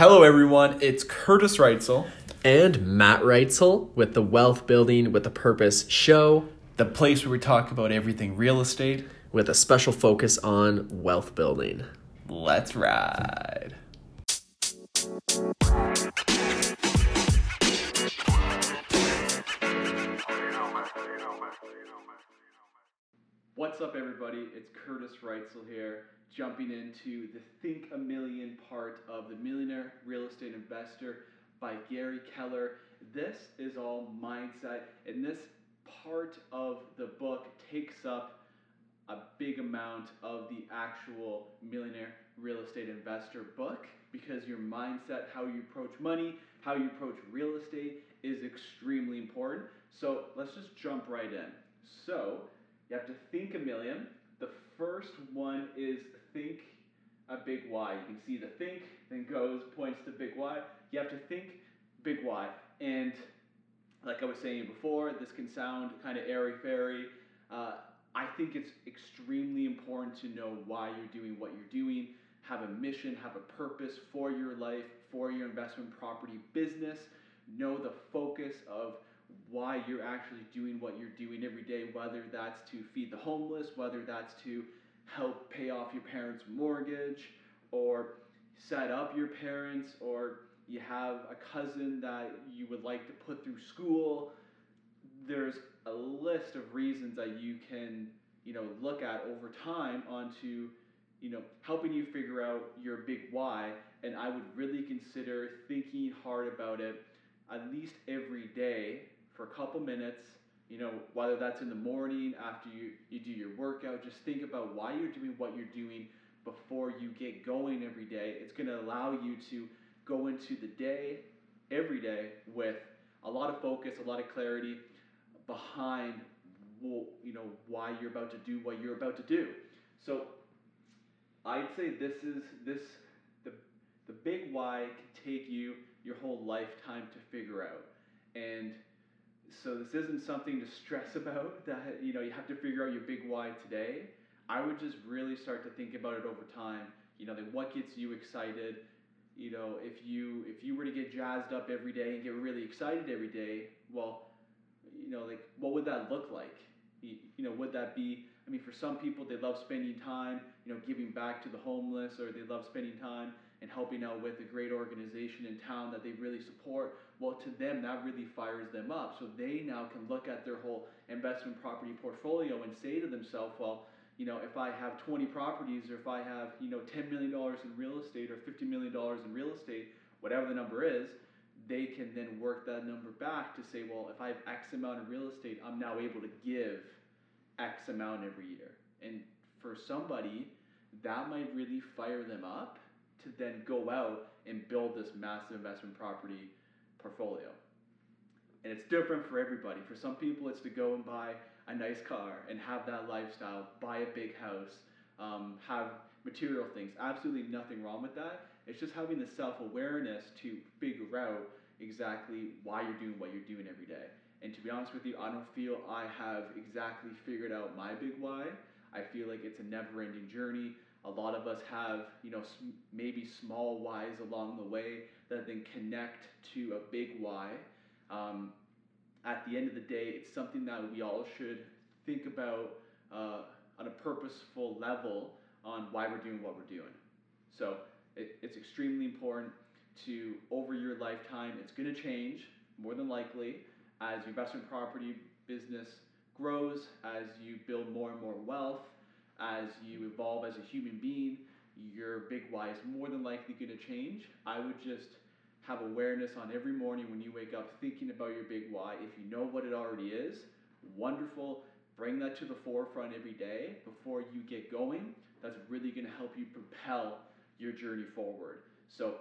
Hello, everyone. It's Kurtis Reitzel, and Matt Reitzel with the Wealth Building with a Purpose show the place where we talk about everything real estate. with a special focus on wealth building. Let's ride. What's up, everybody? It's Kurtis Reitzel here, jumping into the Think a Million part of The Millionaire Real Estate Investor by Gary Keller. This is all mindset, and this part of the book takes up a big amount of the actual Millionaire Real Estate Investor book because your mindset, how you approach money, how you approach real estate is extremely important. So let's just jump right in. So you have to think a million. The first one is think a big Y. You can see the think, then goes, points to big Y. You have to think big Y. And like I was saying before, this can sound kind of airy fairy. Uh, I think it's extremely important to know why you're doing what you're doing, have a mission, have a purpose for your life, for your investment property business. Know the focus of why you're actually doing what you're doing every day, whether that's to feed the homeless, whether that's to help pay off your parents' mortgage, or set up your parents, or you have a cousin that you would like to put through school. There's a list of reasons that you can, you know, look at over time onto, you know, helping you figure out your big why. And I would really consider thinking hard about it at least every day for a couple minutes. You know, whether that's in the morning after you, you do your workout, just think about why you're doing what you're doing before you get going every day. It's going to allow you to go into the day, every day, with a lot of focus, a lot of clarity behind what you know why you're about to do what you're about to do. So I'd say this is this the the big why can take you your whole lifetime to figure out. And so this isn't something to stress about that you know you have to figure out your big why today. I would just really start to think about it over time. You know, like what gets you excited, you know, if you if you were to get jazzed up every day and get really excited every day, well, you know, like what would that look like? You, you know, would that be? I mean, for some people, they love spending time, you know, giving back to the homeless, or they love spending time and helping out with a great organization in town that they really support. Well, to them, that really fires them up. So they now can look at their whole investment property portfolio and say to themselves, well, you know, if I have 20 properties or if I have, you know, $10 million in real estate or $50 million in real estate, whatever the number is, they can then work that number back to say, well, if I have X amount of real estate, I'm now able to give X amount every year. And for somebody, that might really fire them up to then go out and build this massive investment property portfolio. And it's different for everybody. For some people, it's to go and buy a nice car and have that lifestyle, buy a big house, um, have material things. Absolutely nothing wrong with that. It's just having the self awareness to figure out exactly why you're doing what you're doing every day. And to be honest with you, I don't feel I have exactly figured out my big why. I feel like it's a never ending journey. A lot of us have, you know, maybe small whys along the way that then connect to a big why. Um, at the end of the day, it's something that we all should think about uh, on a purposeful level on why we're doing what we're doing. So it, it's extremely important to, over your lifetime, it's going to change more than likely as your investment property business grows, as you build more and more wealth, as you evolve as a human being, your big why is more than likely going to change. I would just have awareness on every morning when you wake up thinking about your big why. If you know what it already is, wonderful. Bring that to the forefront every day before you get going. That's really going to help you propel your journey forward. So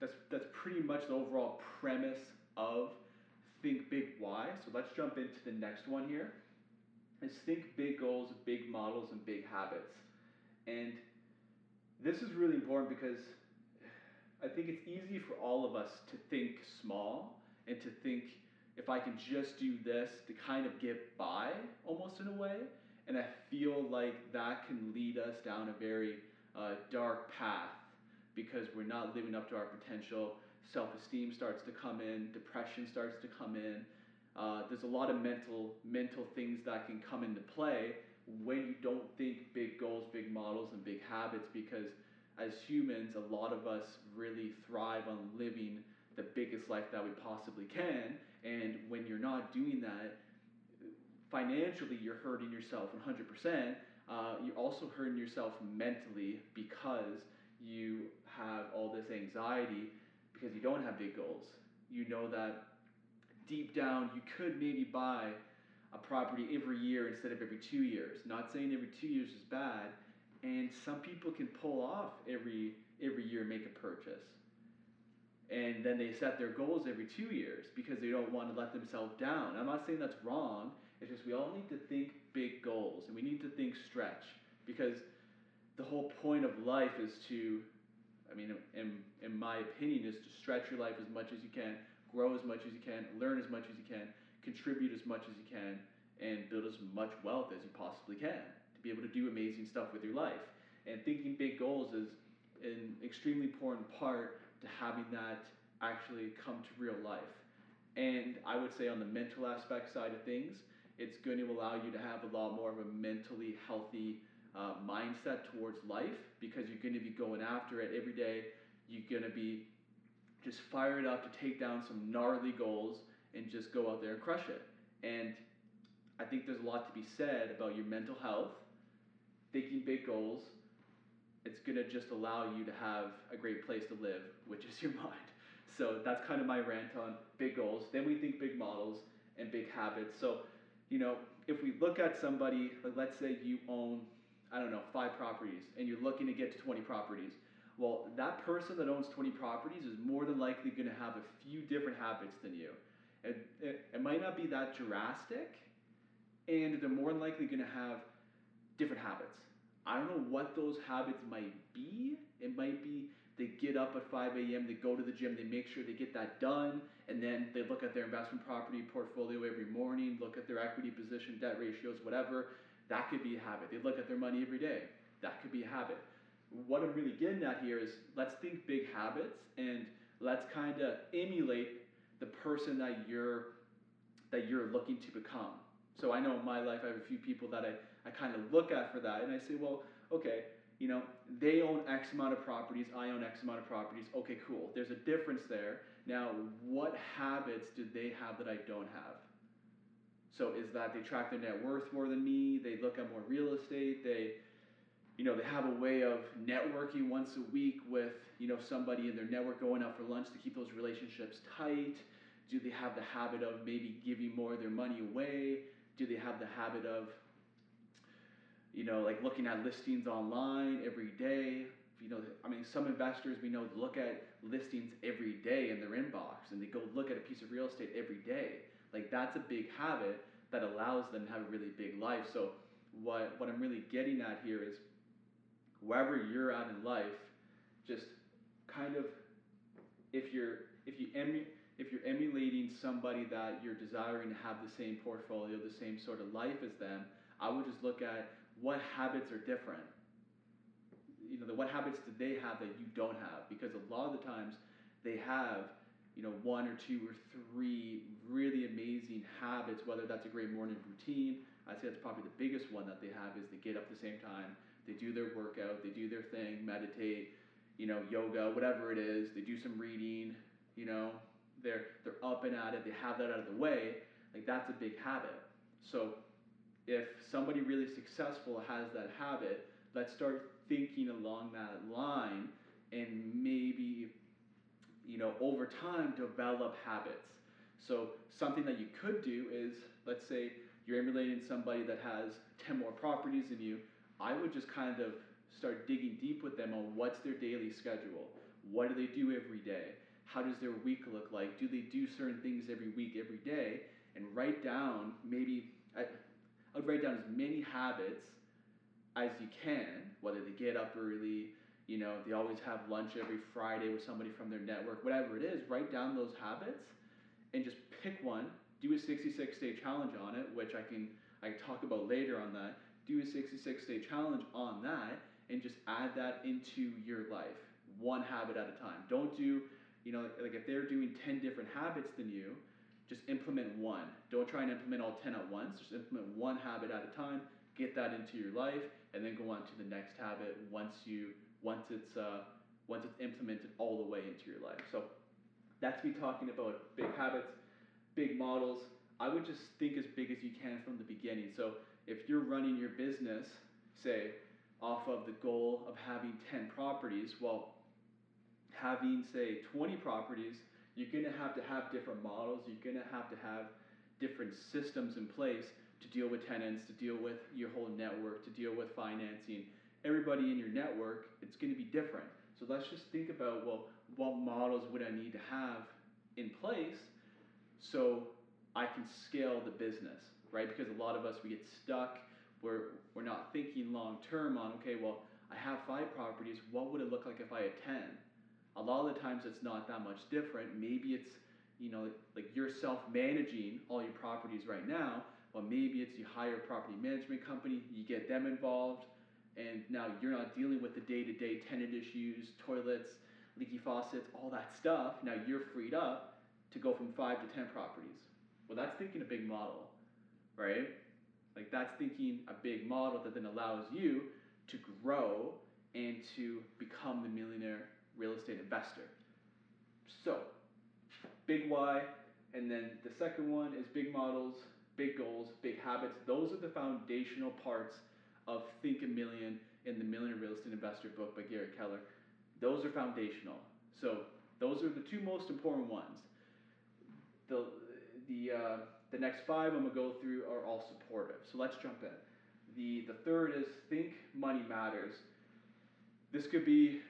that's that's pretty much the overall premise of Think Big Why. So let's jump into the next one here. Is think big goals, big models, and big habits. And this is really important because I think it's easy for all of us to think small and to think if I can just do this to kind of get by almost in a way. And I feel like that can lead us down a very uh, dark path because we're not living up to our potential. Self esteem starts to come in, depression starts to come in. Uh, there's a lot of mental mental things that can come into play when you don't think big goals, big models, and big habits because as humans, a lot of us really thrive on living the biggest life that we possibly can. And when you're not doing that, financially, you're hurting yourself 100%. Uh, you're also hurting yourself mentally because you have all this anxiety because you don't have big goals. You know that deep down you could maybe buy a property every year instead of every two years. Not saying every two years is bad, and some people can pull off every every year make a purchase. And then they set their goals every two years because they don't want to let themselves down. I'm not saying that's wrong. It's just we all need to think big goals and we need to think stretch because the whole point of life is to, I mean, in, in my opinion, is to stretch your life as much as you can, grow as much as you can, learn as much as you can, contribute as much as you can, and build as much wealth as you possibly can to be able to do amazing stuff with your life. And thinking big goals is an extremely important part to having that actually come to real life. And I would say on the mental aspect side of things, it's going to allow you to have a lot more of a mentally healthy uh, mindset towards life because you're going to be going after it every day. You're going to be just fired up to take down some gnarly goals and just go out there and crush it. And I think there's a lot to be said about your mental health, thinking big goals. It's going to just allow you to have a great place to live, which is your mind. So that's kind of my rant on big goals. Then we think big models and big habits. So, you know, if we look at somebody, like let's say you own, I don't know, five properties and you're looking to get to 20 properties. Well, that person that owns 20 properties is more than likely going to have a few different habits than you. And it, it might not be that drastic, and they're more than likely going to have different habits. I don't know what those habits might be. It might be they get up at 5 a.m., they go to the gym, they make sure they get that done, and then they look at their investment property portfolio every morning, look at their equity position, debt ratios, whatever. That could be a habit. They look at their money every day. That could be a habit. What I'm really getting at here is let's think big habits and let's kind of emulate the person that you're that you're looking to become. So I know in my life I have a few people that I, I kind of look at for that and I say, well, okay, you know, they own X amount of properties, I own X amount of properties. Okay, cool. There's a difference there. Now, what habits do they have that I don't have? So is that they track their net worth more than me, they look at more real estate, they you know, they have a way of networking once a week with, you know, somebody in their network going out for lunch to keep those relationships tight. Do they have the habit of maybe giving more of their money away? Do they have the habit of you know, like looking at listings online every day. You know, I mean, some investors we know look at listings every day in their inbox, and they go look at a piece of real estate every day. Like that's a big habit that allows them to have a really big life. So, what what I'm really getting at here is, wherever you're at in life, just kind of, if you're if you emu- if you're emulating somebody that you're desiring to have the same portfolio, the same sort of life as them, I would just look at what habits are different. You know, the, what habits do they have that you don't have? Because a lot of the times they have, you know, one or two or three really amazing habits, whether that's a great morning routine. I'd say that's probably the biggest one that they have is they get up the same time, they do their workout, they do their thing, meditate, you know, yoga, whatever it is, they do some reading, you know, they're they're up and at it, they have that out of the way, like that's a big habit. So if somebody really successful has that habit, let's start thinking along that line and maybe you know over time develop habits. So something that you could do is let's say you're emulating somebody that has 10 more properties than you, I would just kind of start digging deep with them on what's their daily schedule. What do they do every day? How does their week look like? Do they do certain things every week, every day? And write down maybe I would write down as many habits as you can, whether they get up early, you know, they always have lunch every Friday with somebody from their network, whatever it is, write down those habits and just pick one, do a 66 day challenge on it, which I can I can talk about later on that. Do a 66 day challenge on that and just add that into your life. one habit at a time. Don't do, you know, like if they're doing 10 different habits than you, just implement one. Don't try and implement all 10 at once. Just implement one habit at a time. Get that into your life, and then go on to the next habit once you once it's uh, once it's implemented all the way into your life. So that's me talking about big habits, big models. I would just think as big as you can from the beginning. So if you're running your business, say, off of the goal of having 10 properties, well, having, say, 20 properties, you're going to have to have different models. You're going to have to have different systems in place to deal with tenants, to deal with your whole network, to deal with financing. Everybody in your network, it's going to be different. So let's just think about well, what models would I need to have in place so I can scale the business, right? Because a lot of us we get stuck. We're we're not thinking long term on okay, well, I have five properties. What would it look like if I had ten? A lot of the times it's not that much different. Maybe it's you know like, like you're self managing all your properties right now, but maybe it's you hire a property management company, you get them involved, and now you're not dealing with the day to day tenant issues, toilets, leaky faucets, all that stuff. Now you're freed up to go from five to 10 properties. Well, that's thinking a big model, right? Like that's thinking a big model that then allows you to grow and to become the millionaire real estate investor. So, big why, and then the second one is big models, big goals, big habits. Those are the foundational parts of Think a Million in the Millionaire Real Estate Investor book by Gary Keller. Those are foundational. So those are the two most important ones. The the uh, the next five I'm gonna go through are all supportive. So let's jump in. The the third is think money matters. This could be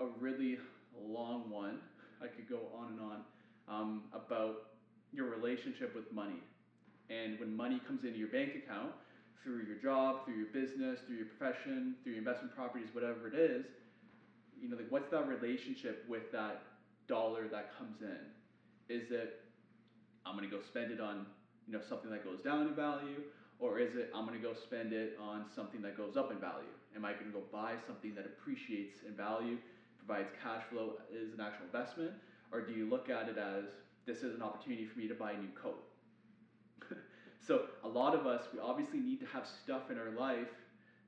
a really long one. I could go on and on um, about your relationship with money. And when money comes into your bank account through your job, through your business, through your profession, through your investment properties, whatever it is, you know, like what's that relationship with that dollar that comes in? Is it I'm gonna go spend it on, you know, something that goes down in value, or is it I'm gonna go spend it on something that goes up in value? Am I gonna go buy something that appreciates in value, provides cash flow, is an actual investment, or do you look at it as this is an opportunity for me to buy a new coat? so a lot of us, we obviously need to have stuff in our life.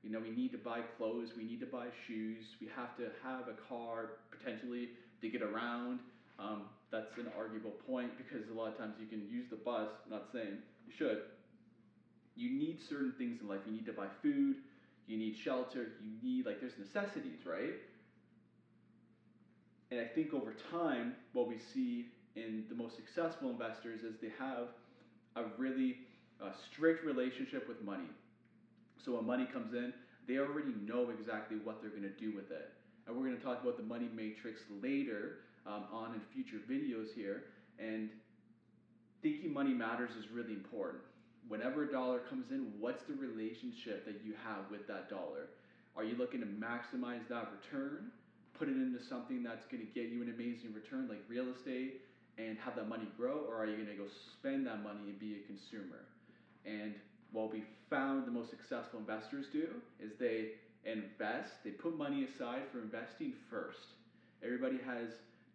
You know, we need to buy clothes, we need to buy shoes, we have to have a car potentially to get around. Um, that's an arguable point because a lot of times you can use the bus. I'm not saying you should. You need certain things in life. You need to buy food. You need shelter. You need like there's necessities, right? And I think over time, what we see in the most successful investors is they have a really uh, strict relationship with money. So when money comes in, they already know exactly what they're going to do with it. And we're going to talk about the money matrix later um, on in future videos here. And thinking money matters is really important. Whenever a dollar comes in, what's the relationship that you have with that dollar? Are you looking to maximize that return, put it into something that's going to get you an amazing return like real estate and have that money grow, or are you going to go spend that money and be a consumer? And what we found the most successful investors do is they invest, they put money aside for investing first. Everybody has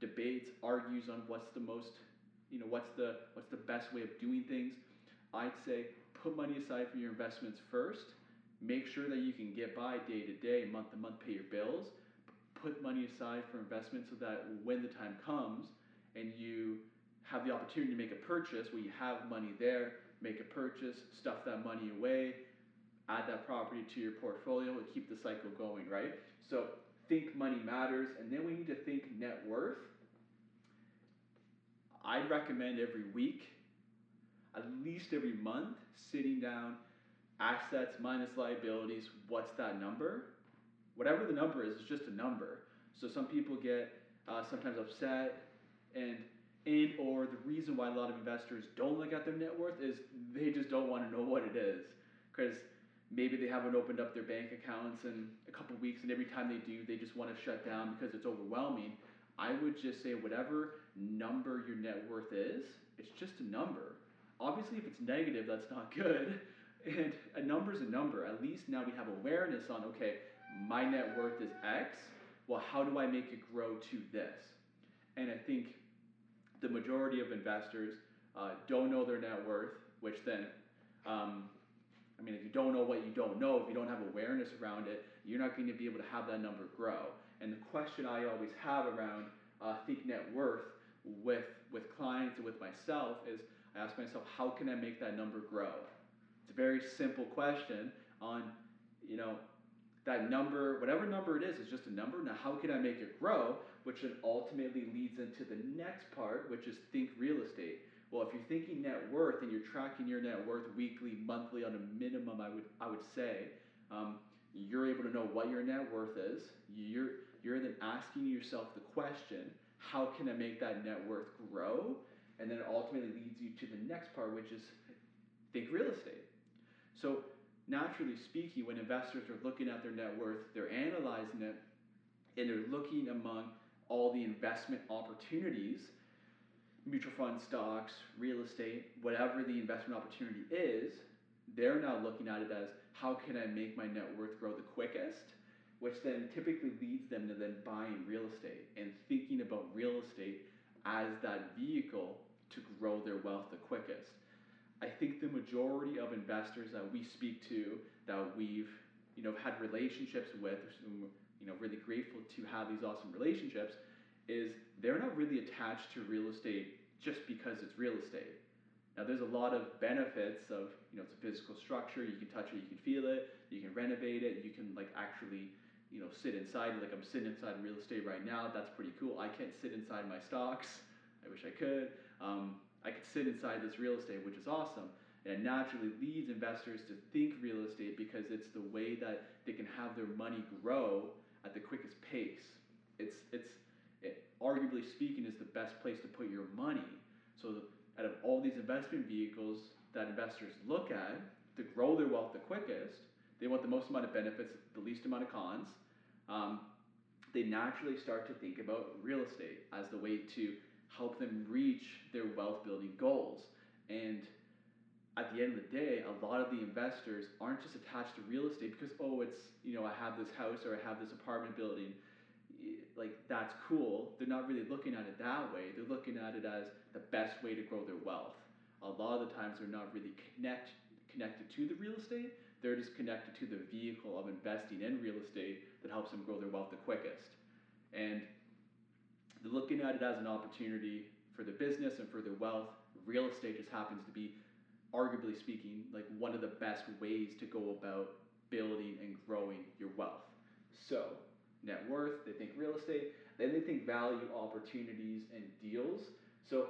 debates, argues on what's the most, you know, what's the what's the best way of doing things. I'd say put money aside for your investments first. Make sure that you can get by day to day, month to month, pay your bills. Put money aside for investments so that when the time comes and you have the opportunity to make a purchase where you have money there, make a purchase, stuff that money away, add that property to your portfolio, and keep the cycle going, right? So think money matters, and then we need to think net worth. I'd recommend every week, at least every month, sitting down, assets minus liabilities, what's that number? Whatever the number is, it's just a number. So some people get uh, sometimes upset and and or the reason why a lot of investors don't look at their net worth is they just don't want to know what it is because maybe they haven't opened up their bank accounts in a couple weeks and every time they do they just want to shut down because it's overwhelming i would just say whatever number your net worth is it's just a number obviously if it's negative that's not good and a number is a number at least now we have awareness on okay my net worth is x well, how do I make it grow to this? And I think the majority of investors uh, don't know their net worth, which then, um, I mean, if you don't know what you don't know, if you don't have awareness around it, you're not going to be able to have that number grow. And the question I always have around uh, think net worth with with clients and with myself is I ask myself, how can I make that number grow? It's a very simple question on, you know, that number, whatever number it is, is just a number. Now, how can I make it grow? Which then ultimately leads into the next part, which is think real estate. Well, if you're thinking net worth and you're tracking your net worth weekly, monthly, on a minimum, I would I would say, um, you're able to know what your net worth is. You're you're then asking yourself the question, how can I make that net worth grow? And then it ultimately leads you to the next part, which is think real estate. So naturally speaking, when investors are looking at their net worth, they're analyzing it and they're looking among all the investment opportunities mutual fund stocks, real estate, whatever the investment opportunity is, they're now looking at it as how can I make my net worth grow the quickest? Which then typically leads them to then buying real estate and thinking about real estate as that vehicle to grow their wealth the quickest. I think the majority of investors that we speak to, that we've you know had relationships with, you know, really grateful to have these awesome relationships, is they're not really attached to real estate just because it's real estate. Now, there's a lot of benefits of you know it's a physical structure. You can touch it, you can feel it, you can renovate it, you can like actually you know sit inside. Like I'm sitting inside real estate right now. That's pretty cool. I can't sit inside my stocks. I wish I could. Um, I could sit inside this real estate, which is awesome. And it naturally leads investors to think real estate because it's the way that they can have their money grow at the quickest pace. It's, it's it, arguably speaking, is the best place to put your money. So, out of all these investment vehicles that investors look at to grow their wealth the quickest, they want the most amount of benefits, the least amount of cons. Um, they naturally start to think about real estate as the way to help them reach their wealth building goals. And at the end of the day, a lot of the investors aren't just attached to real estate because, oh, it's, you know, I have this house or I have this apartment building. Like, that's cool. They're not really looking at it that way. They're looking at it as the best way to grow their wealth. A lot of the times, they're not really connect, connected to the real estate. They're just connected to the vehicle of investing in real estate that helps them grow their wealth the quickest. And looking at it as an opportunity for their business and for their wealth. Real estate just happens to be, arguably speaking, like one of the best ways to go about building and growing your wealth. So, net worth, they think real estate, then they think value, opportunities, and deals. So,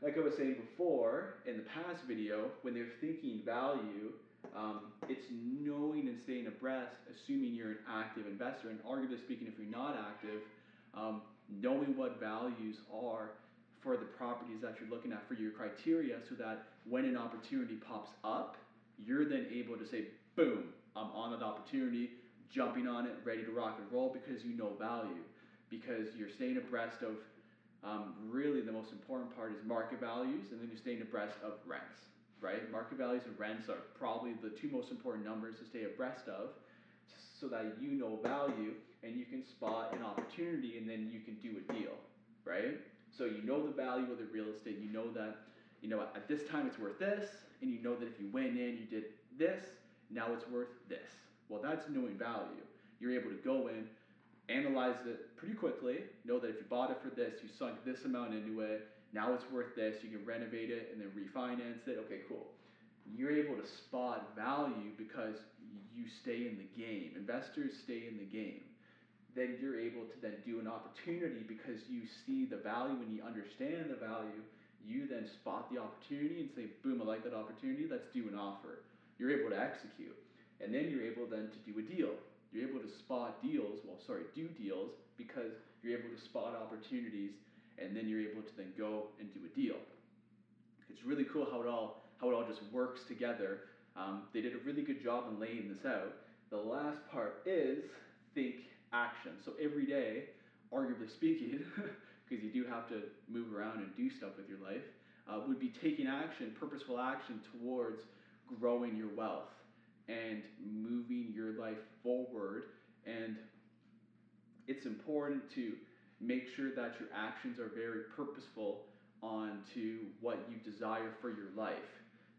like I was saying before in the past video, when they're thinking value, um, it's knowing and staying abreast, assuming you're an active investor. And arguably speaking, if you're not active, um, knowing what values are for the properties that you're looking at for your criteria so that when an opportunity pops up, you're then able to say, boom, I'm on that opportunity, jumping on it, ready to rock and roll because you know value, because you're staying abreast of um, really the most important part is market values, and then you're staying abreast of rents, right? Market values and rents are probably the two most important numbers to stay abreast of so that you know value and you can spot an opportunity and then you can do a deal, right? So you know the value of the real estate, you know that, you know, at this time it's worth this, and you know that if you went in, you did this, now it's worth this. Well, that's knowing value. You're able to go in, analyze it pretty quickly, know that if you bought it for this, you sunk this amount into it, now it's worth this, you can renovate it and then refinance it. Okay, cool. You're able to spot value because you stay in the game. Investors stay in the game then you're able to then do an opportunity because you see the value and you understand the value. You then spot the opportunity and say, boom, I like that opportunity, let's do an offer. You're able to execute. And then you're able then to do a deal. You're able to spot deals, well, sorry, do deals because you're able to spot opportunities and then you're able to then go and do a deal. It's really cool how it all how it all just works together. Um, they did a really good job in laying this out. The last part is think action. So every day, arguably speaking, because you do have to move around and do stuff with your life, uh, would be taking action, purposeful action towards growing your wealth and moving your life forward and it's important to make sure that your actions are very purposeful onto what you desire for your life.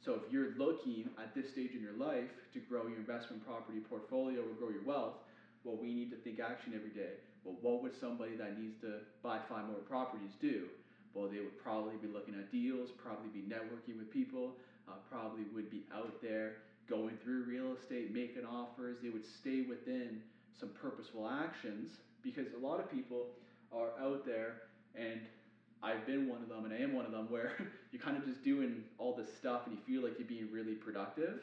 So if you're looking at this stage in your life to grow your investment property portfolio or grow your wealth, well, we need to think action every day. Well, what would somebody that needs to buy five more properties do? Well, they would probably be looking at deals, probably be networking with people, uh, probably would be out there going through real estate, making offers. They would stay within some purposeful actions because a lot of people are out there and I've been one of them and I am one of them where you're kind of just doing all this stuff and you feel like you're being really productive.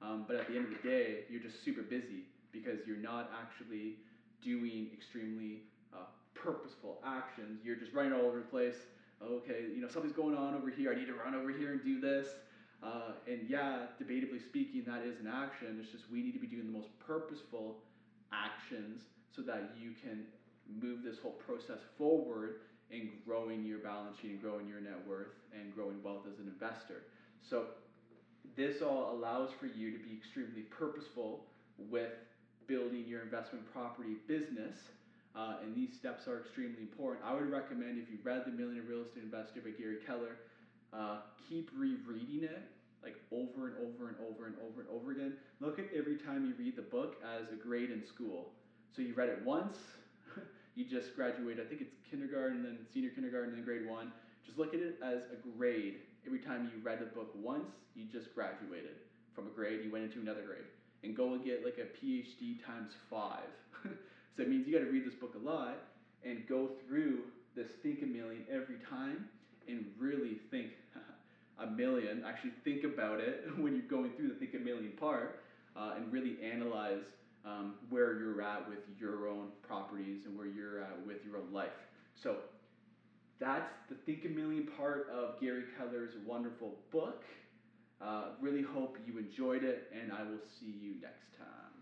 Um, but at the end of the day, you're just super busy because you're not actually doing extremely uh, purposeful actions. You're just running all over the place. Okay, you know, something's going on over here. I need to run over here and do this. Uh, and yeah, debatably speaking, that is an action. It's just we need to be doing the most purposeful actions so that you can move this whole process forward in growing your balance sheet and growing your net worth and growing wealth as an investor. So this all allows for you to be extremely purposeful with building your investment property business. Uh, and these steps are extremely important. I would recommend if you read The Millionaire Real Estate Investor by Gary Keller, uh, keep rereading it like over and over and over and over and over again. Look at every time you read the book as a grade in school. So you read it once, you just graduate, I think it's kindergarten, then senior kindergarten, then grade one. Just look at it as a grade. Every time you read the book once, you just graduated from a grade, you went into another grade. And go and get like a PhD times five. so it means you got to read this book a lot and go through this Think a Million every time and really think a million. Actually, think about it when you're going through the Think a Million part uh, and really analyze um, where you're at with your own properties and where you're at with your own life. So that's the Think a Million part of Gary Keller's wonderful book. Uh, really hope you enjoyed it, and I will see you next time.